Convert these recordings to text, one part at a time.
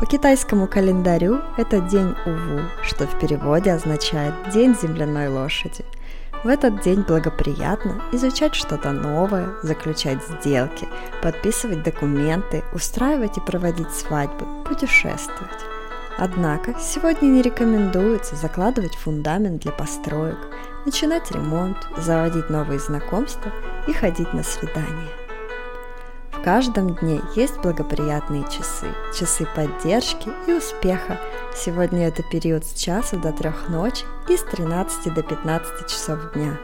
По китайскому календарю это день Уву, что в переводе означает «день земляной лошади». В этот день благоприятно изучать что-то новое, заключать сделки, подписывать документы, устраивать и проводить свадьбы, путешествовать. Однако сегодня не рекомендуется закладывать фундамент для построек, начинать ремонт, заводить новые знакомства и ходить на свидания. В каждом дне есть благоприятные часы, часы поддержки и успеха. Сегодня это период с часа до трех ночи и с 13 до 15 часов дня.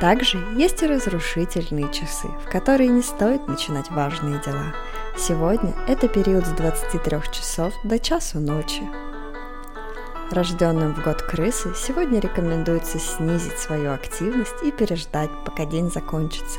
Также есть и разрушительные часы, в которые не стоит начинать важные дела. Сегодня это период с 23 часов до часу ночи. Рожденным в год крысы сегодня рекомендуется снизить свою активность и переждать, пока день закончится,